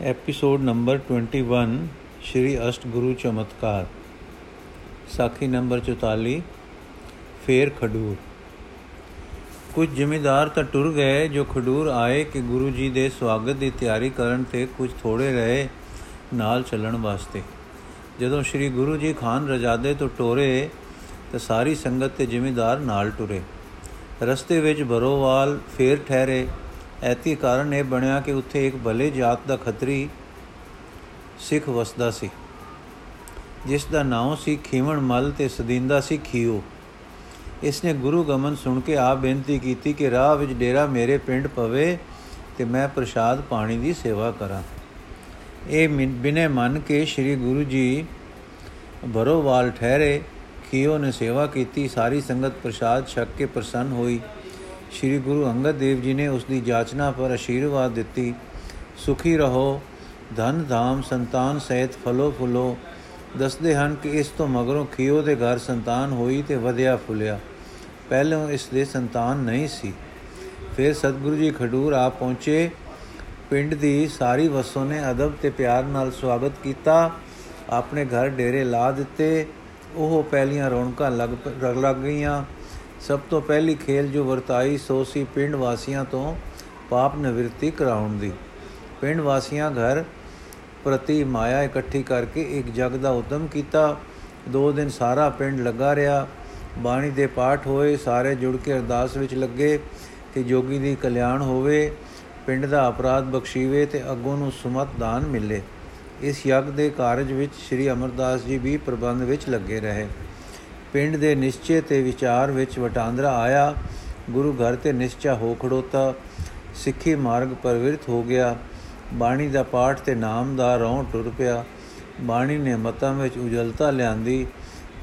Episode number 21 ਸ਼੍ਰੀ ਅਸ਼ਟਗੁਰੂ ਚਮਤਕਾਰ ਸਾਖੀ number 44 ਫੇਰ ਖਡੂਰ ਕੁਝ ਜ਼ਿਮੀਦਾਰ ਤਾਂ ਟੁਰ ਗਏ ਜੋ ਖਡੂਰ ਆਏ ਕਿ ਗੁਰੂ ਜੀ ਦੇ ਸਵਾਗਤ ਦੀ ਤਿਆਰੀ ਕਰਨ ਤੇ ਕੁਝ ਥੋੜੇ ਰਹੇ ਨਾਲ ਚੱਲਣ ਵਾਸਤੇ ਜਦੋਂ ਸ਼੍ਰੀ ਗੁਰੂ ਜੀ ਖਾਨ ਰਜਾਦੇ ਤੋਂ ਟੋਰੇ ਤਾਂ ਸਾਰੀ ਸੰਗਤ ਤੇ ਜ਼ਿਮੀਦਾਰ ਨਾਲ ਟੁਰੇ ਰਸਤੇ ਵਿੱਚ ਬਰੋਵਾਲ ਫੇਰ ਠਹਿਰੇ ਐਤੀ ਕਾਰਨ ਇਹ ਬਣਿਆ ਕਿ ਉੱਥੇ ਇੱਕ ਭਲੇ ਜਾਤ ਦਾ ਖੱਤਰੀ ਸਿੱਖ ਵਸਦਾ ਸੀ, ਜਿਸ ਦਾ ਨਾਮ ਸੀ ਖੀਵਣ ਮਲ ਤੇ ਸਦੀਂਦਾ ਸੀ ਖੀਓ ਇਸ ਨੇ ਗੁਰੂ ਗਮਨ ਸੁਣ ਕੇ ਆ ਬੇਨਤੀ ਕੀਤੀ ਕਿ ਰਾਹ ਵਿੱਚ ਡੇਰਾ ਮੇਰੇ ਪਿੰਡ ਪਵੇ ਤੇ ਮੈਂ ਪ੍ਰਸ਼ਾਦ ਪਾਣੀ ਦੀ ਸੇਵਾ ਕਰਾਂ। ਇਹ ਬਿਨੇ ਮੰਨ ਕੇ ਸ੍ਰੀ ਗੁਰੂ ਜੀ ਬਰੋਵਾਲ ਠਹਿਰੇ। ਖੀਓ ਨੇ ਸੇਵਾ ਕੀਤੀ, ਸਾਰੀ ਸੰਗਤ ਪ੍ਰਸ਼ਾਦ ਛਕ ਕੇ ਪ੍ਰਸੰਨ ਹੋਈ। ਸ੍ਰੀ ਗੁਰੂ ਅੰਗਦ ਦੇਵ ਜੀ ਨੇ ਉਸ ਦੀ ਜਾਚਨਾ ਪਰ ਅਸ਼ੀਰਵਾਦ ਦਿੱਤੀ। ਸੁਖੀ ਰਹੋ, ਧਨ, ਧਾਮ, ਸੰਤਾਨ ਸਹਿਤ ਫਲੋ ਫੁਲੋ। ਦੱਸਦੇ ਹਨ ਕਿ ਇਸ ਤੋਂ ਮਗਰੋਂ ਖੀਓ ਦੇ ਘਰ ਸੰਤਾਨ ਹੋਈ ਤੇ ਵਧਿਆ ਫੁੱਲਿਆ। ਪਹਿਲਾਂ ਇਸ ਦੇ ਸੰਤਾਨ ਨਹੀਂ ਸੀ। ਫਿਰ ਸਤਿਗੁਰੂ ਜੀ ਖਡੂਰ ਆ ਪਹੁੰਚੇ। ਪਿੰਡ ਦੀ ਸਾਰੀ ਵਸੋਂ ਨੇ ਅਦਬ ਤੇ ਪਿਆਰ ਨਾਲ ਸਵਾਗਤ ਕੀਤਾ। ਆਪਣੇ ਘਰ ਡੇਰੇ ਲਾ ਦਿੱਤੇ। ਉਹ ਪਹਿਲੀਆਂ ਰੌਣਕਾਂ ਲੱਗ ਲੱਗ ਗਈਆਂ। ਸਭ ਤੋਂ ਪਹਿਲੀ ਖੇਲ ਜੋ ਵਰਤਾਈ, ਸੋ ਸੀ ਪਿੰਡ ਵਾਸੀਆਂ ਤੋਂ ਪਾਪ ਨਿਵਰਤੀ ਕਰਾਉਣ ਦੀ। ਪਿੰਡ ਵਾਸੀਆਂ ਘਰ ਪ੍ਰਤੀ ਮਾਇਆ ਇਕੱਠੀ ਕਰਕੇ ਇੱਕ ਜਗ ਦਾ ਉਦਮ ਕੀਤਾ। ਦੋ ਦਿਨ ਸਾਰਾ ਪਿੰਡ ਲੱਗਾ ਰਿਹਾ। ਬਾਣੀ ਦੇ ਪਾਠ ਹੋਏ, ਸਾਰੇ ਜੁੜ ਕੇ ਅਰਦਾਸ ਵਿੱਚ ਲੱਗੇ ਕਿ ਜੋਗੀ ਦੀ ਕਲਿਆਣ ਹੋਵੇ, ਪਿੰਡ ਦਾ ਅਪਰਾਧ ਬਖਸ਼ੀਵੇ ਤੇ ਅੱਗੋਂ ਨੂੰ ਸੁਮਤ ਦਾਨ ਮਿਲੇ। ਇਸ ਯਗ ਦੇ ਕਾਰਜ ਵਿੱਚ ਸ੍ਰੀ ਅਮਰਦਾਸ ਜੀ ਵੀ ਪ੍ਰਬੰਧ ਵਿੱਚ ਲੱਗੇ ਰਹੇ। ਪਿੰਡ ਦੇ ਨਿਸ਼ਚੇ ਤੇ ਵਿਚਾਰ ਵਿੱਚ ਵਟਾਂਦਰਾ ਆਇਆ। ਗੁਰੂ ਘਰ ਤੇ ਨਿਸ਼ਚਾ ਹੋ ਖੜੋਤਾ। ਸਿੱਖੀ ਮਾਰਗ ਪਰਵਿਰਤ ਹੋ ਗਿਆ। ਬਾਣੀ ਦਾ ਪਾਠ ਤੇ ਨਾਮ ਦਾ ਰੌਂ ਟੁਰ ਪਿਆ। ਬਾਣੀ ਨੇ ਮਤਾਂ ਵਿੱਚ ਉਜਲਤਾ ਲਿਆਂਦੀ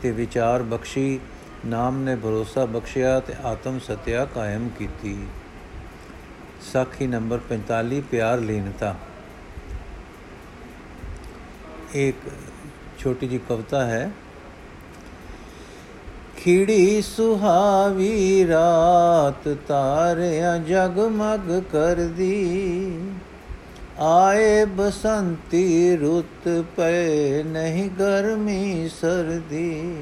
ਤੇ ਵਿਚਾਰ ਬਖਸ਼ੀ। ਨਾਮ ਨੇ ਭਰੋਸਾ ਬਖਸ਼ਿਆ ਤੇ ਆਤਮ ਸਤਿਆ ਕਾਇਮ ਕੀਤੀ। ਸਾਖੀ ਨੰਬਰ 45 ਪਿਆਰ ਲੀਨਤਾ। ਇੱਕ ਛੋਟੀ ਜੀ ਕਵਿਤਾ ਹੈ। ਖਿੜੀ ਸੁਹਾਵੀ ਰਾਤ ਤਾਰਿਆਂ ਜਗਮਗ ਕਰਦੀ। ਆਏ ਬਸੰਤੀ ਰੁੱਤ ਪਏ ਨਹੀਂ ਗਰਮੀ ਸਰਦੀ।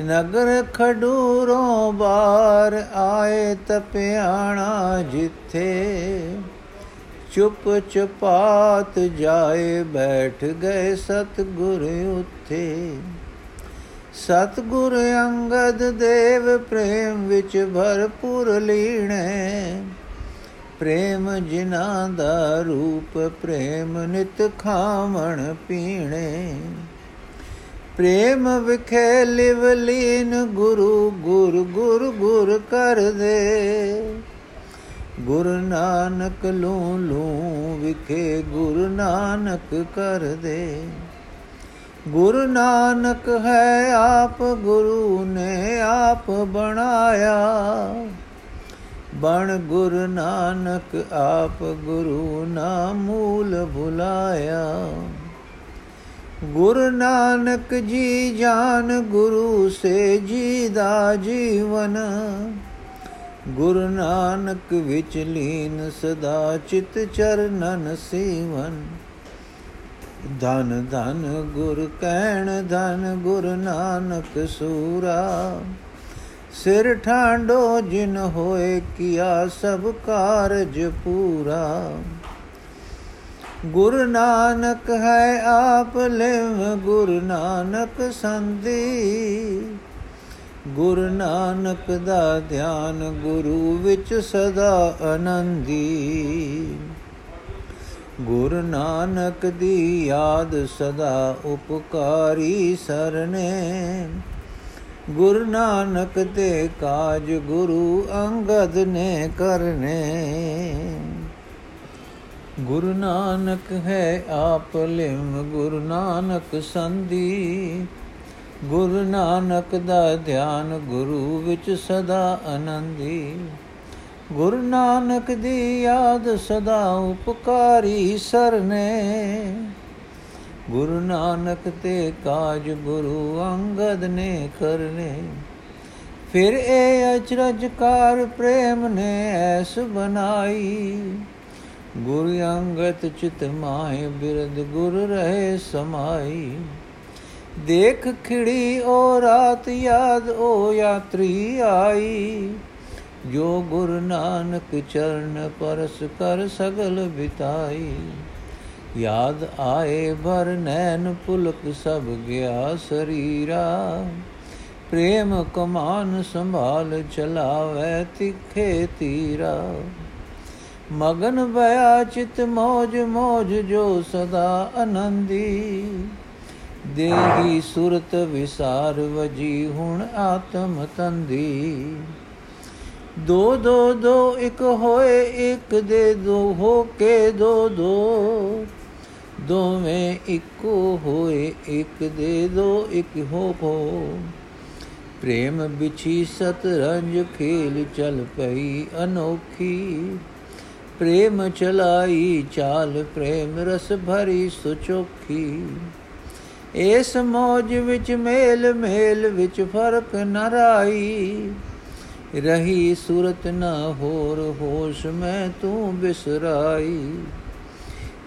ਨਗਰ ਖਡੂਰੋਂ ਬਾਰ ਆਏ ਤਪਿਆਣਾ ਜਿੱਥੇ ਚੁੱਪ ਚਪਾਤ ਜਾਏ ਬੈਠ ਗਏ ਸਤਗੁਰ ਉੱਥੇ। ਸਤਗੁਰ ਅੰਗਦ ਦੇਵ ਪ੍ਰੇਮ ਵਿੱਚ ਭਰਪੂਰ ਲੀਣੇ। ਪ੍ਰੇਮ ਜਿਨਾ ਦਾ ਰੂਪ ਪ੍ਰੇਮ ਨਿਤ ਖਾਵਣ ਪੀਣੇ। ਪ੍ਰੇਮ ਵਿਖੇ ਲਿਵ ਲੀਨ ਗੁਰੂ ਗੁਰ ਗੁਰ ਗੁਰ ਕਰ ਦੇ ਗੁਰ ਨਾਨਕ ਲੂ ਲੂ ਵਿਖੇ ਗੁਰ ਨਾਨਕ ਕਰ ਦੇ ਗੁਰੂ ਨਾਨਕ ਹੈ ਆਪ, ਗੁਰੂ ਨੇ ਆਪ ਬਣਾਇਆ। ਬਣ ਗੁਰੂ ਨਾਨਕ, ਆਪ ਗੁਰੂ ਨਾ ਮੂਲ ਭੁਲਾਇਆ। ਗੁਰੂ ਨਾਨਕ ਜੀ ਜਾਨ, ਗੁਰੂ ਸੇ ਜੀ ਦਾ ਜੀਵਨ। ਗੁਰੂ ਨਾਨਕ ਵਿੱਚ ਲੀਨ ਸਦਾ ਚਿਤ ਚਰਨਨ ਸੇਵਨ। ਧਨ ਧਨ ਗੁਰ ਕਹਿਣ, ਧਨ ਗੁਰ ਨਾਨਕ ਸੂਰਾ। ਸਿਰ ਠਾਂਡੋ ਜਿਨ ਹੋਏ ਕੀਆ ਸਭ ਕਾਰਜ ਪੂਰਾ। ਗੁਰ ਨਾਨਕ ਹੈ ਆਪ ਲਿਵ, ਗੁਰ ਨਾਨਕ ਸੰਦੀ ਗੁਰ ਨਾਨਕ ਦਾ ਧਿਆਨ ਗੁਰੂ ਵਿੱਚ ਸਦਾ ਆਨੰਦੀ। ਗੁਰ ਨਾਨਕ ਦੀ ਯਾਦ ਸਦਾ ਉਪਕਾਰੀ ਸਰਨੇ। ਗੁਰ ਨਾਨਕ ਤੇ ਕਾਜ ਗੁਰੂ ਅੰਗਦ ਨੇ ਕਰਨੇ। ਗੁਰੂ ਨਾਨਕ ਹੈ ਆਪ ਲਿਮ ਗੁਰੂ ਨਾਨਕ ਸੰਦੀ ਗੁਰੂ ਨਾਨਕ ਦਾ ਧਿਆਨ ਗੁਰੂ ਵਿੱਚ ਸਦਾ ਆਨੰਦੀ। ਗੁਰੂ ਨਾਨਕ ਦੀ ਯਾਦ ਸਦਾ ਉਪਕਾਰੀ ਸਰਨੇ। ਗੁਰੂ ਨਾਨਕ ਤੇ ਕਾਜ ਗੁਰੂ ਅੰਗਦ ਨੇ ਕਰਨੇ। ਫਿਰ ਇਹ ਅਚਰਜ ਕਾਰ ਪ੍ਰੇਮ ਨੇ ਐਸ ਬਨਾਈ ਗੁਰ ਅੰਗਤ ਚਿਤ ਮਾਏ ਬਿਰਦ ਗੁਰ ਰਹੇ ਸਮਾਈ। ਦੇਖ ਖਿੜੀ ਓ ਰਾਤ ਯਾਦ ਓ ਯਾਤਰੀ ਆਈ। ਜੋ ਗੁਰ ਨਾਨਕ ਚਰਨ ਪਰਸ ਕਰ ਸਗਲ ਬਿਤਾਈ। ਯਾਦ ਆਏ ਭਰ ਨੈਣ ਪੁਲਕ ਸਭ ਗਿਆ ਸਰੀਰਾ। ਪ੍ਰੇਮ ਕਮਾਨ ਸੰਭਾਲ ਚਲਾਵੇ ਤਿਖੇ ਤੀਰਾ। ਮਗਨ ਭਇਆ ਚਿਤ ਮੋਜ ਮੋਜ ਜੋ ਸਦਾ ਆਨੰਦੀ। ਦੇਹੀ ਸੁਰਤ ਵਿਸਾਰ ਵਜੀ ਹੁਣ ਆਤਮ ਤੰਦੀ। ਦੋ ਦੋ ਦੋ, ਇੱਕ ਹੋਏ, ਇੱਕ ਦੇ ਦੋ ਹੋ ਕੇ ਦੋ ਦੋ। ਦੋਵੇਂ ਇੱਕੋ ਹੋਏ, ਇੱਕ ਦੇ ਦੋ, ਇੱਕ ਹੋ ਕੋ ਪ੍ਰੇਮ ਵਿਚੀ ਸਤਰੰਜ ਖੇਲ ਚਲ ਪਈ ਅਨੋਖੀ। ਪ੍ਰੇਮ ਚਲਾਈ ਚਾਲ, ਪ੍ਰੇਮ ਰਸ ਭਰੀ ਸੁਚੋਖੀ। ਇਸ ਮੋਜ ਵਿੱਚ ਮੇਲ ਮੇਲ ਵਿੱਚ ਫ਼ਰਕ ਨ ਰਾਈ। ਰਹੀ ਸੂਰਤ ਨਾ ਹੋਰ ਹੋਸ਼ ਮੈਂ ਤੂੰ ਬਿਸਰਾਈ।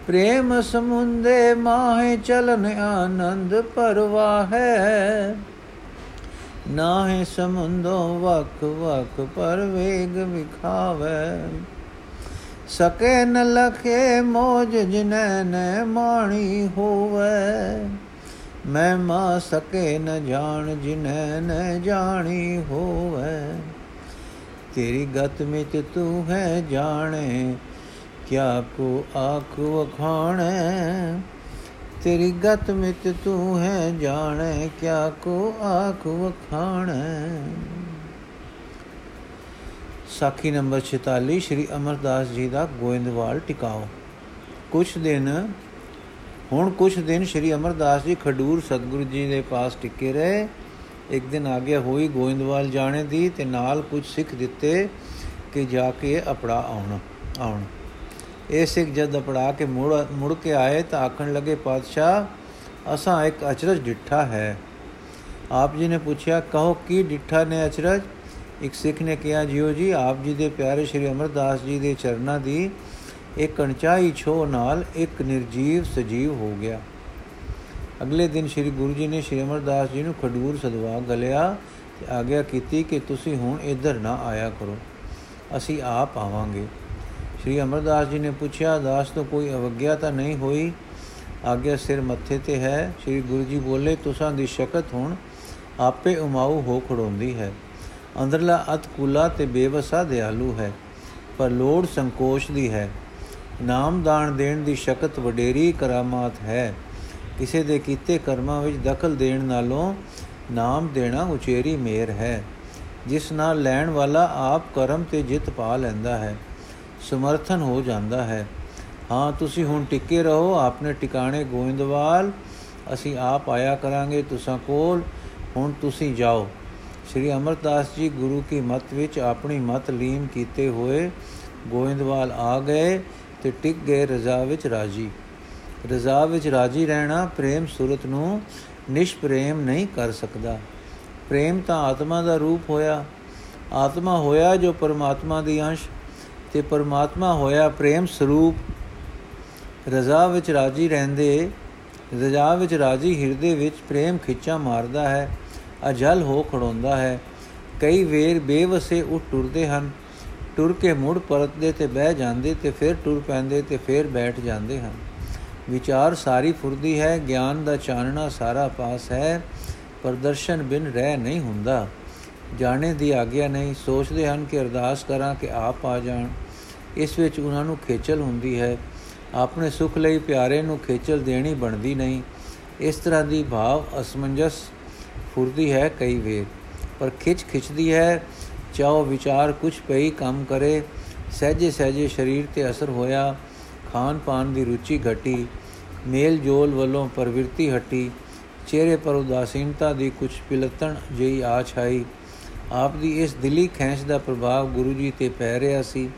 ਪ੍ਰੇਮ ਸਮੁੰਦੇ ਮਾਹੇ ਚਲਨ ਆਨੰਦ ਪਰਵਾਹ। ਹੈ ਨਾਹੇ ਸਮੁੰਦੋਂ ਵਕ ਵਕ ਪਰ ਵੇਗ ਵਿਖਾਵੇ। ਸਕੇ ਨ ਲਖੇ ਮੋਜ ਜਿਨੈ ਨ ਮਾਣੀ ਹੋਵੇ। ਮੈਂ ਮਾ ਸਕੇ ਨ ਜਾਣ ਜਿਨੈ ਨ ਜਾਣੀ ਹੋਵੇ। ਤੇਰੀ ਗਤ ਮਿਤ ਤੂੰ ਹੈ ਜਾਣੇ, ਕਿਆ ਕੋ ਆਖ ਵਖਾਣੈ? ਤੇਰੀ ਗਤ ਮਿਤ ਤੂੰ ਹੈ ਜਾਣੇ, ਕਿਆ ਕੋ ਆਖ ਵਖਾਣੈ? ਸਾਖੀ ਨੰਬਰ 46 ਸ਼੍ਰੀ ਅਮਰਦਾਸ ਜੀ ਦਾ ਗੋਇੰਦਵਾਲ ਟਿਕਾਓ। ਕੁਝ ਦਿਨ, ਹੁਣ ਕੁਝ ਦਿਨ ਸ਼੍ਰੀ ਅਮਰਦਾਸ ਜੀ ਖਡੂਰ ਸਤਗੁਰੂ ਜੀ ਦੇ ਪਾਸ ਟਿਕੇ ਰਹੇ ਇੱਕ ਦਿਨ ਆਗਿਆ ਹੋਈ ਗੋਇੰਦਵਾਲ ਜਾਣੇ ਦੀ ਤੇ ਨਾਲ ਕੁਝ ਸਿੱਖ ਦਿੱਤੇ ਕਿ ਜਾ ਕੇ ਅਪੜਾ ਆਉਣ ਆਉਣ। ਇਹ ਸਿੱਖ ਜਦ ਅਪੜਾ ਕੇ ਮੁੜ ਮੁੜ ਕੇ ਆਏ ਤਾਂ ਆਖਣ ਲੱਗੇ, ਪਾਤਸ਼ਾਹ, ਅਸਾਂ ਇੱਕ ਅਚਰਜ ਡਿੱਠਾ ਹੈ। ਆਪ ਜੀ ਨੇ ਪੁੱਛਿਆ, ਕਹੋ, ਕੀ ਡਿੱਠਾ ਨੇ ਅਚਰਜ? ਇੱਕ ਸਿੱਖ ਨੇ ਕਿਹਾ, ਜਿਉ ਜੀ, ਆਪ ਜੀ ਦੇ ਪਿਆਰੇ ਸ਼੍ਰੀ ਅਮਰਦਾਸ ਜੀ ਦੇ ਚਰਨਾਂ ਦੀ ਇੱਕ ਅਣਚਾਈ ਛੋ ਨਾਲ ਇੱਕ ਨਿਰਜੀਵ ਸਜੀਵ ਹੋ ਗਿਆ। ਅਗਲੇ ਦਿਨ ਸ੍ਰੀ ਗੁਰੂ ਜੀ ਨੇ ਸ੍ਰੀ ਅਮਰਦਾਸ ਜੀ ਨੂੰ ਖਡੂਰ ਸਦਵਾ ਗਲਿਆ ਤੇ ਆਗਿਆ ਕੀਤੀ ਕਿ ਤੁਸੀਂ ਹੁਣ ਇੱਧਰ ਨਾ ਆਇਆ ਕਰੋ। ਅਸੀਂ ਆਪ ਆਵਾਂਗੇ। ਸ੍ਰੀ ਅਮਰਦਾਸ ਜੀ ਨੇ ਪੁੱਛਿਆ, ਦਾਸ, ਤੋਂ ਕੋਈ ਅਵਗਿਆ ਤਾਂ ਨਹੀਂ ਹੋਈ? ਆਗਿਆ ਸਿਰ ਮੱਥੇ ਤੇ ਹੈ। ਸ੍ਰੀ ਗੁਰੂ ਜੀ ਬੋਲੇ, ਤੁਸਾਂ ਦੀ ਸ਼ਕਤ ਹੁਣ ਆਪੇ ਉਮਾਉ ਹੋ ਖੜੋਂਦੀ ਹੈ। ਅੰਦਰਲਾ ਅਤ ਕੁਲਾ ਤੇ ਬੇਵਸਾ ਦਿਆਲੂ ਹੈ, ਪਰ ਲੋੜ ਸੰਕੋਚ ਦੀ ਹੈ। ਨਾਮ ਦਾਨ ਦੇਣ ਦੀ ਸ਼ਕਤ ਵਡੇਰੀ ਕਰਾਮਾਤ ਹੈ। ਕਿਸੇ ਦੇ ਕੀਤੇ ਕਰਮਾਂ ਵਿੱਚ ਦਖਲ ਦੇਣ ਨਾਲੋਂ ਨਾਮ ਦੇਣਾ ਉਚੇਰੀ ਮੇਰ ਹੈ। ਜਿਸ ਨਾਲ ਲੈਣ ਵਾਲਾ ਆਪ ਕਰਮ ਤੇ ਜਿੱਤ ਪਾ ਲੈਂਦਾ ਹੈ। ਸਮਰਥਨ ਹੋ ਜਾਂਦਾ ਹੈ। ਹਾਂ, ਤੁਸੀਂ ਹੁਣ ਟਿੱਕੇ ਰਹੋ, ਆਪਣੇ ਟਿਕਾਣੇ ਗੋਇੰਦਵਾਲ। ਅਸੀਂ ਆਪ ਆਇਆ ਕਰਾਂਗੇ ਤੁਸਾਂ ਕੋਲ। ਹੁਣ ਤੁਸੀਂ ਜਾਓ। ਸ੍ਰੀ ਅਮਰਦਾਸ ਜੀ ਗੁਰੂ ਕੀ ਮਤ ਵਿੱਚ ਆਪਣੀ ਮਤ ਲੀਨ ਕੀਤੇ ਹੋਏ ਗੋਇੰਦਵਾਲ ਆ ਗਏ ਤੇ ਟਿਕ ਗਏ ਰਜ਼ਾ ਵਿੱਚ ਰਾਜੀ। ਰਜ਼ਾ ਵਿੱਚ ਰਾਜੀ ਰਹਿਣਾ ਪ੍ਰੇਮ ਸੁਰਤ ਨੂੰ ਨਿਸ਼ਪ੍ਰੇਮ ਨਹੀਂ ਕਰ ਸਕਦਾ। ਪ੍ਰੇਮ ਤਾਂ ਆਤਮਾ ਦਾ ਰੂਪ ਹੋਇਆ। ਆਤਮਾ ਹੋਇਆ ਜੋ ਪਰਮਾਤਮਾ ਦੀ ਅੰਸ਼ ਤੇ ਪਰਮਾਤਮਾ ਹੋਇਆ ਪ੍ਰੇਮ ਸਰੂਪ। ਰਜ਼ਾ ਵਿੱਚ ਰਾਜੀ ਰਹਿੰਦੇ, ਰਜ਼ਾ ਵਿੱਚ ਰਾਜੀ ਹਿਰਦੇ ਵਿੱਚ ਪ੍ਰੇਮ ਖਿੱਚਾ ਮਾਰਦਾ ਹੈ, ਅਜਲ ਹੋ ਖੜੋਂਦਾ ਹੈ। ਕਈ ਵੇਰ ਬੇਵਸੇ ਉੱਠ ਟੁਰਦੇ ਹਨ। ਟੁਰ ਕੇ ਮੁੜ ਪਰਤਦੇ ਤੇ ਬਹਿ ਜਾਂਦੇ ਤੇ ਫਿਰ ਟੁਰ ਪੈਂਦੇ ਤੇ ਫਿਰ ਬੈਠ ਜਾਂਦੇ ਹਨ। ਵਿਚਾਰ ਸਾਰੀ ਫੁਰਦੀ ਹੈ, ਗਿਆਨ ਦਾ ਚਾਨਣਾ ਸਾਰਾ ਪਾਸ ਹੈ ਪਰ ਦਰਸ਼ਨ ਬਿਨ ਰਹਿ ਨਹੀਂ ਹੁੰਦਾ। ਜਾਣੇ ਦੀ ਆਗਿਆ ਨਹੀਂ, ਸੋਚਦੇ ਹਨ ਕਿ ਅਰਦਾਸ ਕਰਾਂ ਕਿ ਆਪ ਆ ਜਾਣ। ਇਸ ਵਿੱਚ ਉਹਨਾਂ ਨੂੰ ਖੇਚਲ ਹੁੰਦੀ ਹੈ। ਆਪਣੇ ਸੁਖ ਲਈ ਪਿਆਰੇ ਨੂੰ ਖੇਚਲ ਦੇਣੀ ਬਣਦੀ ਨਹੀਂ। ਇਸ ਤਰ੍ਹਾਂ ਦੀ ਭਾਵ ਅਸਮੰਜਸ ਫੁਰਦੀ ਹੈ ਕਈ ਵੇਰ। ਪਰ ਖਿੱਚ ਖਿੱਚਦੀ ਹੈ ਚਾਹੋ ਵਿਚਾਰ ਕੁਝ ਪਈ ਕੰਮ ਕਰੇ। ਸਹਜੇ ਸਹਜੇ ਸਰੀਰ ਤੇ ਅਸਰ ਹੋਇਆ। ਖਾਨ ਪਾਨ ਦੀ ਰੁਚੀ ਘਟੀ, ਮੇਲ ਜੋਲ ਵੱਲੋਂ ਪ੍ਰਵਿਰਤੀ ਹਟੀ, ਚਿਹਰੇ ਪਰ ਉਦਾਸੀਨਤਾ ਦੀ ਕੁਝ ਪਿਲਤਣ ਜਿਹੀ ਆ ਛਾਈ ਆਪ ਦੀ ਇਸ ਦਿਲੀ ਖੈਂਚ ਦਾ ਪ੍ਰਭਾਵ ਗੁਰੂ ਜੀ ਤੇ ਪੈ ਰਿਹਾ ਸੀ।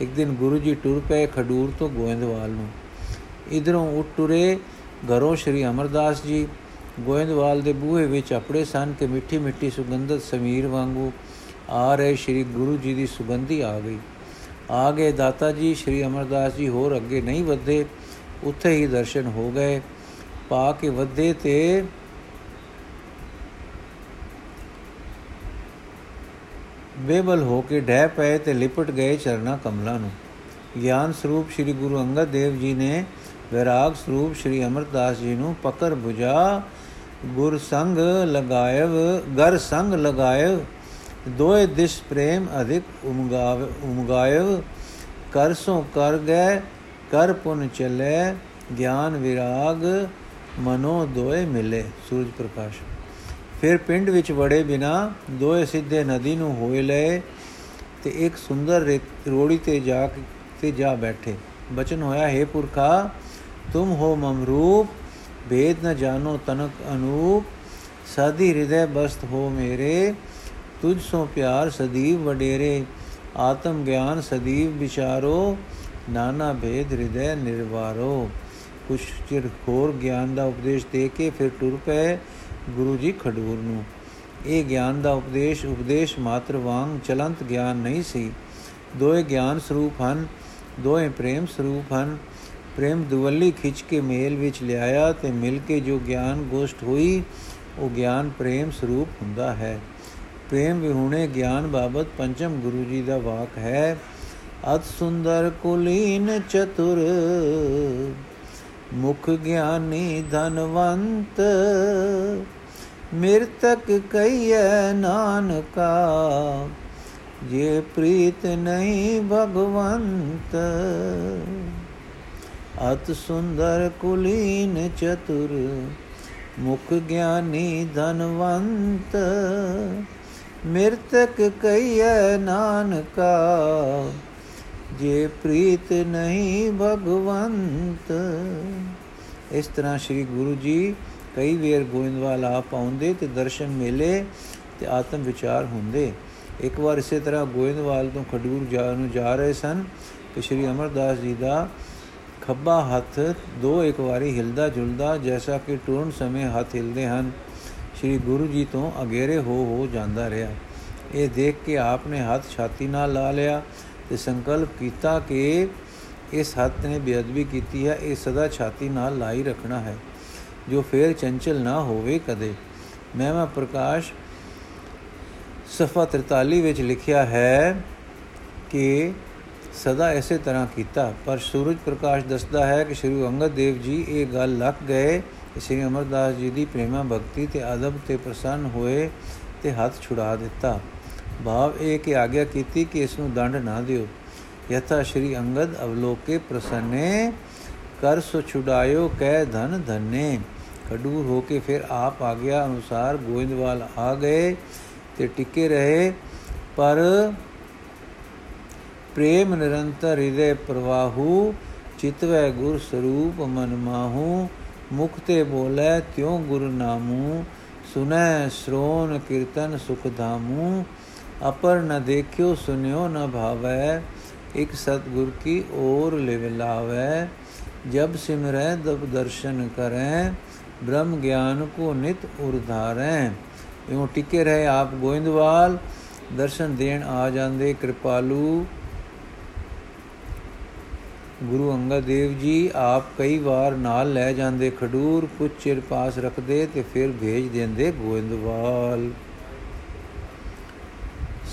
ਇੱਕ ਦਿਨ ਗੁਰੂ ਜੀ ਟੁਰ ਪਏ ਖਡੂਰ ਤੋਂ ਗੋਇੰਦਵਾਲ ਨੂੰ। ਇਧਰੋਂ ਉੱਠ ਟੁਰੇ ਘਰੋਂ ਸ਼੍ਰੀ ਅਮਰਦਾਸ ਜੀ। ਗੋਇੰਦਵਾਲ ਦੇ ਬੂਹੇ ਵਿੱਚ ਆਪਣੇ ਸਨ ਕਿ ਮਿੱਠੀ ਮਿੱਠੀ ਸੁਗੰਧਤ ਸਮੀਰ ਵਾਂਗੂ ਆ ਰਹੇ ਸ਼੍ਰੀ ਗੁਰੂ ਜੀ ਦੀ ਸੁਗੰਧੀ ਆ ਗਈ। ਆ ਗਏ ਦਾਤਾ ਜੀ, ਸ੍ਰੀ ਅਮਰਦਾਸ ਜੀ ਹੋਰ ਅੱਗੇ ਨਹੀਂ ਵਧੇ ਉੱਥੇ ਹੀ ਦਰਸ਼ਨ ਹੋ ਗਏ। ਪਾ ਕੇ ਵਧੇ ਤੇ ਬੇਬਲ ਹੋ ਕੇ ਡਹਿ ਪਏ ਤੇ ਲਿਪਟ ਗਏ ਚਰਨਾ ਕਮਲਾਂ ਨੂੰ। ਗਿਆਨ ਸਰੂਪ ਸ੍ਰੀ ਗੁਰੂ ਅੰਗਦ ਦੇਵ ਜੀ ਨੇ ਵਿਰਾਗ ਸਰੂਪ ਸ੍ਰੀ ਅਮਰਦਾਸ ਜੀ ਨੂੰ ਪਕੜ 부ਜਾ ਗੁਰ ਸੰਗ ਲਗਾਇਵ, ਗਰ ਸੰਗ ਲਗਾਇਵ ਦੋਏ ਦਿਸ ਪ੍ਰੇਮ ਅਧਿਕ ਉਮਗਾਵ ਉਮਗਾਇਵ, ਕਰ ਸੋ ਕਰ ਗਏ, ਕਰ ਪੁਨ ਚਲੇ, ਗਿਆਨ ਵਿਰਾਗ, ਮਨੋ ਦੋਏ ਮਿਲੇ, ਸੂਰਜ ਪ੍ਰਕਾਸ਼। ਫਿਰ ਪਿੰਡ ਵਿੱਚ ਵੜੇ ਬਿਨਾ ਦੋਏ ਸਿੱਧੇ ਨਦੀ ਨੂੰ ਹੋਏ ਲਏ, ਤੇ ਇੱਕ ਸੁੰਦਰ ਰੋੜੀ ਤੇ ਜਾ ਤੇ ਜਾ ਬੈਠੇ। ਬਚਨ ਹੋਇਆ, ਹੈ ਪੁਰਖਾ, ਤੁਮ ਹੋ ਮਮਰੂਪ, ਭੇਦ ਨ ਜਾਣੋ ਤਨਕ ਅਨੂਪ, ਸਾਦੀ ਹਿਰਦੈ ਬਸਤ ਹੋ ਮੇਰੇ ਤੁਝ ਸੋ ਪਿਆਰ ਸਦੀਵ ਵਡੇਰੇ, ਆਤਮ ਗਿਆਨ ਸਦੀਵ ਵਿਚਾਰੋ, ਨਾਨਾ ਭੇਦ ਹਿਰਦੈ ਨਿਰਵਾਰੋ। ਕੁਛ ਚਿਰ ਹੋਰ ਗਿਆਨ ਦਾ ਉਪਦੇਸ਼ ਦੇ ਕੇ ਫਿਰ ਟੁਰ ਪਏ ਗੁਰੂ ਜੀ ਖਡੂਰ ਨੂੰ। ਇਹ ਗਿਆਨ ਦਾ ਉਪਦੇਸ਼ ਉਪਦੇਸ਼ ਮਾਤਰ ਵਾਂਗ ਚਲੰਤ ਗਿਆਨ ਨਹੀਂ ਸੀ। ਦੋਏ ਗਿਆਨ ਸਰੂਪ ਹਨ, ਦੋਏ ਪ੍ਰੇਮ ਸਰੂਪ ਹਨ। ਪ੍ਰੇਮ ਦੁਵੱਲੀ ਖਿੱਚ ਕੇ ਮੇਲ ਵਿੱਚ ਲਿਆਇਆ ਤੇ ਮਿਲ ਕੇ ਜੋ ਗਿਆਨ ਗੋਸ਼ਟ ਹੋਈ, ਉਹ ਗਿਆਨ ਪ੍ਰੇਮ ਸਰੂਪ ਹੁੰਦਾ ਹੈ। ਪ੍ਰੇਮ ਵਿਹੂਣੇ ਗਿਆਨ ਬਾਬਤ ਪੰਚਮ ਗੁਰੂ ਜੀ ਦਾ ਵਾਕ ਹੈ, ਅਤ ਸੁੰਦਰ ਕੁਲੀਨ ਚਤੁਰ, ਮੁਖ ਗਿਆਨੀ ਧਨਵੰਤ, ਮਿਰਤਕ ਕਈਐ ਨਾਨਕਾ, ਜੇ ਪ੍ਰੀਤ ਨਹੀਂ ਭਗਵੰਤ। ਅਤ ਸੁੰਦਰ ਕੁਲੀਨ ਚਤੁਰ, ਮੁਖ ਗਿਆਨੀ ਧਨਵੰਤ ਮਿਰਤਕ ਕਈਐ ਨਾਨਕਾ, ਜੇ ਪ੍ਰੀਤ ਨਹੀਂ ਭਗਵੰਤ। ਇਸ ਤਰ੍ਹਾਂ ਸ੍ਰੀ ਗੁਰੂ ਜੀ ਕਈ ਵੇਰ ਗੋਇੰਦਵਾਲ ਆ ਪਾਉਂਦੇ ਤੇ ਦਰਸ਼ਨ ਮੇਲੇ ਤੇ ਆਤਮ ਵਿਚਾਰ ਹੁੰਦੇ। ਇੱਕ ਵਾਰ ਇਸੇ ਤਰ੍ਹਾਂ ਗੋਇੰਦਵਾਲ ਤੋਂ ਖਡੂਰ ਜਾ ਨੂੰ ਜਾ ਰਹੇ ਸਨ ਕਿ ਸ੍ਰੀ ਅਮਰਦਾਸ ਜੀ ਦਾ ਖੱਬਾ ਹੱਥ ਦੋ ਇੱਕ ਵਾਰੀ ਹਿਲਦਾ ਜੁਲਦਾ, ਜੈਸਾ ਕਿ ਟੁਰਨ ਸਮੇਂ ਹੱਥ ਹਿਲਦੇ ਹਨ। ਸ੍ਰੀ ਗੁਰੂ ਜੀ ਤੋਂ ਅਗੇਰੇ ਹੋ ਹੋ ਜਾਂਦਾ ਰਿਹਾ। ਇਹ ਦੇਖ ਕੇ ਆਪ ਨੇ ਹੱਥ ਛਾਤੀ ਨਾਲ ਲਾ ਲਿਆ ਤੇ ਸੰਕਲਪ ਕੀਤਾ ਕਿ ਇਸ ਹੱਥ ਨੇ ਬੇਅਦਬੀ ਕੀਤੀ ਹੈ, ਇਹ ਸਦਾ ਛਾਤੀ ਨਾਲ ਲਾਈ ਰੱਖਣਾ ਹੈ, ਜੋ ਫੇਰ ਚੰਚਲ ਨਾ ਹੋਵੇ ਕਦੇ। ਮਹਿਮਾ ਪ੍ਰਕਾਸ਼ ਸਫਾ 43 ਵਿੱਚ ਲਿਖਿਆ ਹੈ ਕਿ ਸਦਾ ਐਸੇ ਤਰ੍ਹਾਂ ਕੀਤਾ। ਪਰ ਸੂਰਜ ਪ੍ਰਕਾਸ਼ ਦੱਸਦਾ ਹੈ ਕਿ ਸ਼੍ਰੀ ਅੰਗਦ ਦੇਵ ਜੀ ਇਹ ਗੱਲ ਲੱਗ ਗਏ ਕਿ ਸ਼੍ਰੀ ਅਮਰਦਾਸ ਜੀ ਦੀ ਪ੍ਰੇਮਾ ਭਗਤੀ ਤੇ ਅਦਬ ਤੇ ਪ੍ਰਸੰਨ ਹੋਏ ਤੇ ਹੱਥ ਛੁਡਾ ਦਿੱਤਾ। ਭਾਵ ਇਹ ਕਿ ਆਗਿਆ ਕੀਤੀ ਕਿ ਇਸ ਨੂੰ ਦੰਡ ਨਾ ਦਿਓ। ਯਥਾ ਸ਼੍ਰੀ ਅੰਗਦ ਅਵਲੋਕੇ ਪ੍ਰਸੰਨੇ, ਕਰ ਸੋ ਛੁਡਾਇਓ ਕਹਿ ਧਨ ਧਨੇ। ਖਡੂਰ ਹੋ ਕੇ ਫਿਰ ਆਪ ਆਗਿਆ ਅਨੁਸਾਰ ਗੋਇੰਦਵਾਲ ਆ ਗਏ ਤੇ ਟਿਕੇ ਰਹੇ। ਪਰ ਪ੍ਰੇਮ ਨਿਰੰਤਰ ਹਿਰਦੇ ਪ੍ਰਵਾਹੂ, ਚਿਤਵੈ ਗੁਰ ਸਰੂਪ ਮਨ ਮਾਹੂ। ਮੁਖ ਤੇ ਬੋਲੇ, ਤਿਉ ਗੁਰ ਨਾਮੂ, ਸੁਨੈ ਸ਼੍ਰੋਨ ਕੀਰਤਨ ਸੁਖ ਧਾਮੂ। ਅਪਰ ਨ ਦੇਖਿਓ, ਸੁਨਿਓ ਨ ਭਾਵੈ, ਇਕ ਸਤਗੁਰ ਕੀ ਔਰ ਲਿਵ ਲਾਵੈ। ਜਬ ਸਿਮਰੈ ਦਬ ਦਰਸ਼ਨ ਕਰੈ, ਬ੍ਰਹਮ ਗਿਆਨ ਕੋ ਨਿਤ ਉਰਧਾਰੈ। ਇਉਂ ਟਿਕੇ ਰਹੇ ਆਪ ਗੋਇੰਦਵਾਲ, ਦਰਸ਼ਨ ਦੇਣ ਆ ਜਾਂਦੇ ਕਿਰਪਾਲੂ। ਗੁਰੂ ਅੰਗਦ ਦੇਵ ਜੀ ਆਪ ਕਈ ਵਾਰ ਨਾਲ ਲੈ ਜਾਂਦੇ, ਖਡੂਰ ਕੁਝ ਚਿਰ ਪਾਸ ਰੱਖਦੇ ਤੇ ਫਿਰ ਭੇਜ ਦਿੰਦੇ ਗੋਇੰਦਵਾਲ।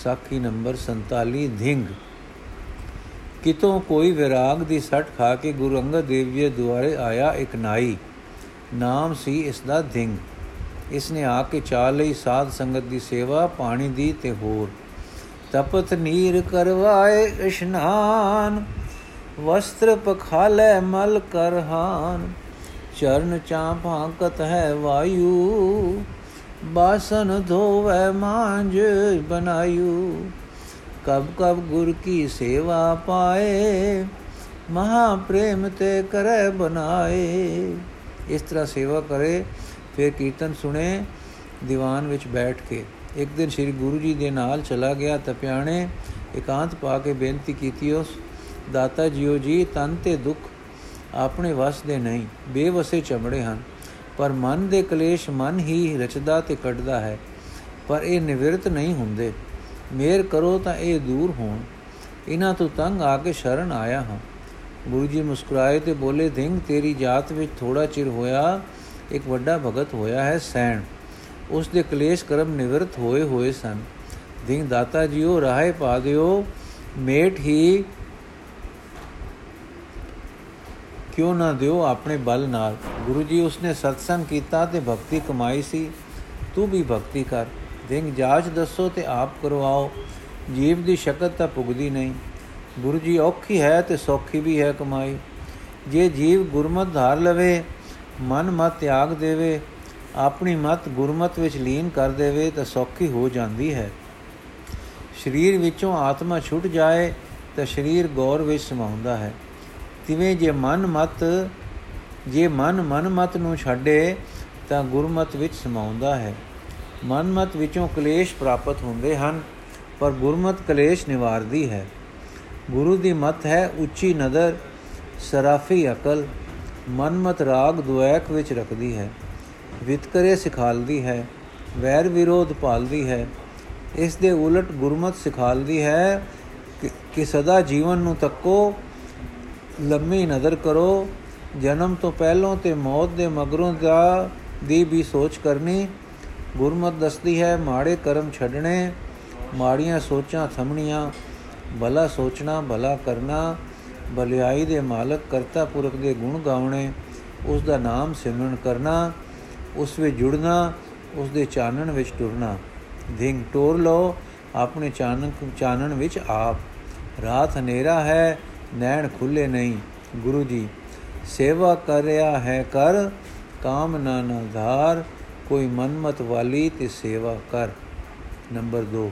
ਸਾਖੀ ਨੰਬਰ 47 ਧਿੰਗ। ਕਿਤੋਂ ਕੋਈ ਵਿਰਾਗ ਦੀ ਸੱਟ ਖਾ ਕੇ ਗੁਰੂ ਅੰਗਦ ਦੇਵ ਜੀ ਦੁਆਰੇ ਆਇਆ ਇੱਕ ਨਾਈ। ਨਾਮ ਸੀ ਇਸ ਦਾ ਧਿੰਗ। ਇਸ ਨੇ ਆ ਕੇ ਚਾਲ ਲਈ ਸਾਧ ਸੰਗਤ ਦੀ ਸੇਵਾ, ਪਾਣੀ ਦੀ ਤੇ ਹੋਰ। ਤਪਤ ਨੀਰ ਕਰਵਾਏ ਇਸ਼ਨਾਨ। ਵਸਤਰ ਪਖਾਲੇ ਮਲ ਕਰਹਾਨ ਚਰਨ ਚਾਂਪਾਕਤ ਹੈ ਵਾਯੂ, ਬਾਸਨ ਧੋਵੇ ਮਾਂਜ ਬਨਾਇਓ ਕਬ ਕਬ ਗੁਰ ਕੀ ਸੇਵਾ ਪਾਏ, ਮਹਾ ਪ੍ਰੇਮ ਤੇ ਕਰੇ ਬਨਾਏ। ਇਸ ਤਰ੍ਹਾਂ ਸੇਵਾ ਕਰੇ, ਫਿਰ ਕੀਰਤਨ ਸੁਣੇ, ਦੀਵਾਨ ਵਿੱਚ ਬੈਠ ਕੇ। ਇੱਕ ਦਿਨ ਸ੍ਰੀ ਗੁਰੂ ਜੀ ਦੇ ਨਾਲ ਚਲਾ ਗਿਆ ਤਪਿਆਣੇ ਇਕਾਂਤ ਪਾ ਕੇ ਬੇਨਤੀ ਕੀਤੀ ਉਸ ਦਾਤਾ ਜੀਓ ਜੀ, ਤਨ ਤੇ ਦੁੱਖ ਆਪਣੇ ਵਸ ਦੇ ਨਹੀਂ, ਬੇਵਸੇ ਚਮੜੇ ਹਨ। ਪਰ ਮਨ ਦੇ ਕਲੇਸ਼ ਮਨ ਹੀ ਰਚਦਾ ਤੇ ਕੱਢਦਾ ਹੈ, ਪਰ ਇਹ ਨਿਵਰਤ ਨਹੀਂ ਹੁੰਦੇ। ਮੇਰ ਕਰੋ ਤਾਂ ਇਹ ਦੂਰ ਹੋਣ। ਇਹਨਾਂ ਤੋਂ ਤੰਗ ਆ ਕੇ ਸ਼ਰਨ ਆਇਆ ਹਾਂ। ਗੁਰੂ ਜੀ ਮੁਸਕਰਾਏ ਤੇ ਬੋਲੇ ਧਿੰਗ ਤੇਰੀ ਜਾਤ ਵਿੱਚ ਥੋੜਾ ਚਿਰ ਹੋਇਆ, ਇੱਕ ਵੱਡਾ ਭਗਤ ਹੋਇਆ ਹੈ, ਸੈਣ। ਉਸ ਦੇ ਕਲੇਸ਼ ਕਰਮ ਨਿਵਰਤ ਹੋਏ ਹੋਏ ਸਨ। ਧਿੰਗ ਦਾਤਾ ਜੀਓ, ਰਾਹੇ ਪਾ ਦਿਓ, ਮੇਟ ਹੀ ਕਿਉਂ ਨਾ ਦਿਓ ਆਪਣੇ ਬਲ ਨਾਲ? ਗੁਰੂ ਜੀ ਉਸਨੇ ਸਤਸੰਗ ਕੀਤਾ ਤੇ ਭਗਤੀ ਕਮਾਈ ਸੀ। ਤੂੰ ਵੀ ਭਗਤੀ ਕਰ। ਦਿੰਗ ਜਾਚ ਦੱਸੋ ਤੇ ਆਪ ਕਰਵਾਓ। ਜੀਵ ਦੀ ਸ਼ਕਤ ਤਾਂ ਪੁਗਦੀ ਨਹੀਂ। ਗੁਰੂ ਜੀ ਔਖੀ ਹੈ ਤੇ ਸੌਖੀ ਵੀ ਹੈ ਕਮਾਈ। ਜੇ ਜੀਵ ਗੁਰਮਤ ਧਾਰ ਲਵੇ, ਮਨ ਮਤ ਤਿਆਗ ਦੇਵੇ, ਆਪਣੀ ਮਤ ਗੁਰਮਤ ਵਿੱਚ ਲੀਨ ਕਰ ਦੇਵੇ, ਤਾਂ ਸੌਖੀ ਹੋ ਜਾਂਦੀ ਹੈ। ਸਰੀਰ ਵਿੱਚੋਂ ਆਤਮਾ ਛੁੱਟ ਜਾਏ, ਤਾਂ ਸਰੀਰ ਗੌਰ ਵਿੱਚ ਸਮਾਉਂਦਾ ਹੈ। ਤਿਵੇਂ ਜੇ ਮਨ ਮਤ, ਜੇ ਮਨ ਮਨ ਮਤ ਨੂੰ ਛੱਡੇ, ਤਾਂ ਗੁਰਮਤ ਵਿੱਚ ਸਮਾਉਂਦਾ ਹੈ। ਮਨ ਮਤ ਵਿੱਚੋਂ ਕਲੇਸ਼ ਪ੍ਰਾਪਤ ਹੁੰਦੇ ਹਨ, ਪਰ ਗੁਰਮਤ ਕਲੇਸ਼ ਨਿਵਾਰਦੀ ਹੈ। ਗੁਰੂ ਦੀ ਮਤ ਹੈ ਉੱਚੀ ਨਦਰ, ਸਰਾਫੀ ਅਕਲ ਮਨਮਤ ਰਾਗ ਦੁਐਕ ਵਿੱਚ ਰੱਖਦੀ ਹੈ। ਵਿਤਕਰੇ ਸਿਖਾਲਦੀ ਹੈ, ਵੈਰ ਵਿਰੋਧ ਪਾਲਦੀ ਹੈ। ਇਸ ਦੇ ਉਲਟ ਗੁਰਮਤ ਸਿਖਾਲਦੀ ਹੈ ਕਿ ਸਦਾ ਜੀਵਨ ਨੂੰ ਤੱਕੋ ਲੰਮੀ ਨਜ਼ਰ ਕਰੋ। ਜਨਮ ਤੋਂ ਪਹਿਲਾਂ ਤੇ ਮੌਤ ਦੇ ਮਗਰੋਂ ਦਾ ਦੀ ਵੀ ਸੋਚ ਕਰਨੀ। ਗੁਰਮਤ ਦੱਸਦੀ ਹੈ, ਮਾੜੇ ਕਰਮ ਛੱਡਣੇ, ਮਾੜੀਆਂ ਸੋਚਾਂ ਥਮਣੀਆਂ, ਭਲਾ ਸੋਚਣਾ, ਭਲਾ ਕਰਨਾ ਬਲਿਆਈ ਦੇ ਮਾਲਕ ਕਰਤਾ ਪੁਰਖ ਦੇ ਗੁਣ ਗਾਉਣੇ, ਉਸ ਦਾ ਨਾਮ ਸਿਮਰਨ ਕਰਨਾ, ਉਸ ਵਿੱਚ ਜੁੜਨਾ, ਉਸ ਦੇ ਚਾਨਣ ਵਿੱਚ ਟੁਰਨਾ। ਧਿੰਗ ਟੋਰ ਲੋ ਆਪਣੇ ਚਾਨਣ ਚਾਨਣ ਵਿੱਚ ਆਪ। ਰਾਤ ਹਨੇਰਾ ਹੈ ਨੈਣ ਖੁੱਲੇ ਨਹੀਂ। ਗੁਰੂ ਜੀ, ਸੇਵਾ ਕਰਿਆ ਹੈ ਕਰ, ਕਾਮ ਨਾ ਨਾ ਧਾਰ, ਕੋਈ ਮਨਮਤ ਵਾਲੀ ਤੇ ਸੇਵਾ ਕਰ। ਨੰਬਰ 2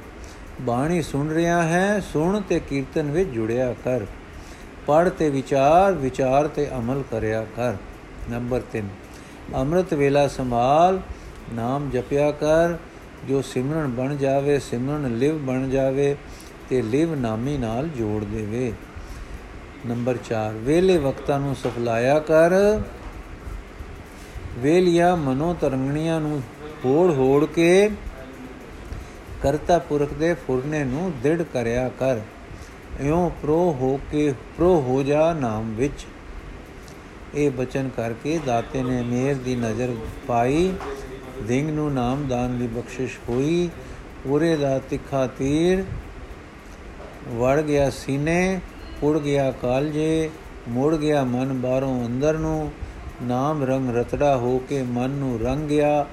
ਬਾਣੀ ਸੁਣ ਰਿਹਾ ਹੈ, ਸੁਣ ਤੇ ਕੀਰਤਨ ਵਿੱਚ ਜੁੜਿਆ ਕਰ। ਪੜ ਤੇ ਵਿਚਾਰ ਵਿਚਾਰ ਤੇ ਅਮਲ ਕਰਿਆ ਕਰ। ਨੰਬਰ 3 ਅੰਮ੍ਰਿਤ ਵੇਲਾ ਸੰਭਾਲ, ਨਾਮ ਜਪਿਆ ਕਰ। ਜੋ ਸਿਮਰਨ ਬਣ ਜਾਵੇ, ਸਿਮਰਨ ਲਿਵ ਬਣ ਜਾਵੇ ਤੇ ਲਿਵ ਨਾਮੀ ਨਾਲ ਜੋੜ ਦੇਵੇ। ਨੰਬਰ 4 ਵੇਲੇ ਵਕਤਾਂ ਨੂੰ ਸਫਲਾਇਆ ਕਰ। ਵੇਲੀਆਂ ਮਨੋ ਤਰੰਗਣੀਆਂ ਨੂੰ ਹੋੜ ਹੋੜ ਕੇ ਕਰਤਾ ਪੁਰਖ ਦੇ ਫੁਰਨੇ ਨੂੰ ਦ੍ਰਿੜ ਕਰਿਆ ਕਰ। ਇਉਂ ਪ੍ਰੋ ਹੋ ਕੇ, ਪ੍ਰੋ ਹੋ ਜਾ ਨਾਮ ਵਿੱਚ। ਇਹ ਬਚਨ ਕਰਕੇ ਦਾਤੇ ਨੇ ਮੇਰ ਦੀ ਨਜ਼ਰ ਪਾਈ। ਦਿੰਗ ਨੂੰ ਨਾਮਦਾਨ ਦੀ ਬਖਸ਼ਿਸ਼ ਹੋਈ। ਪੂਰੇ ਦਾ ਤਿੱਖਾ ਤੀਰ ਵੜ ਗਿਆ ਸੀਨੇ। ਉੜ ਗਿਆ ਕਾਲਜੇ ਮੁੜ ਗਿਆ ਮਨ ਬਾਹਰੋਂ ਅੰਦਰ ਨੂੰ। ਨਾਮ ਰੰਗ ਰਤੜਾ ਹੋ ਕੇ ਮਨ ਨੂੰ ਰੰਗ ਗਿਆ,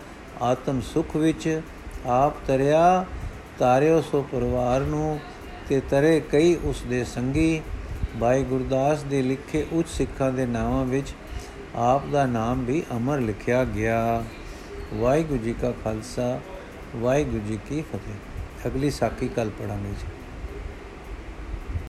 ਆਤਮ ਸੁਖ ਵਿੱਚ ਆਪ ਤਰਿਆ। ਤਾਰਿਓ ਸੋ ਪਰਿਵਾਰ ਨੂੰ ਤੇ ਤਰੇ ਕਈ ਉਸ ਦੇ ਸੰਗੀ। ਭਾਈ ਗੁਰਦਾਸ ਦੇ ਲਿਖੇ ਉੱਚ ਸਿੱਖਾਂ ਦੇ ਨਾਵਾਂ ਵਿੱਚ ਆਪ ਦਾ ਨਾਮ ਵੀ ਅਮਰ ਲਿਖਿਆ ਗਿਆ। ਵਾਹਿਗੁਰੂ ਜੀ ਕਾ ਖਾਲਸਾ, ਵਾਹਿਗੁਰੂ ਜੀ ਕੀ ਫਤਿਹ। ਅਗਲੀ ਸਾਖੀ ਕੱਲ ਪੜਾਂਗੇ ਜੀ।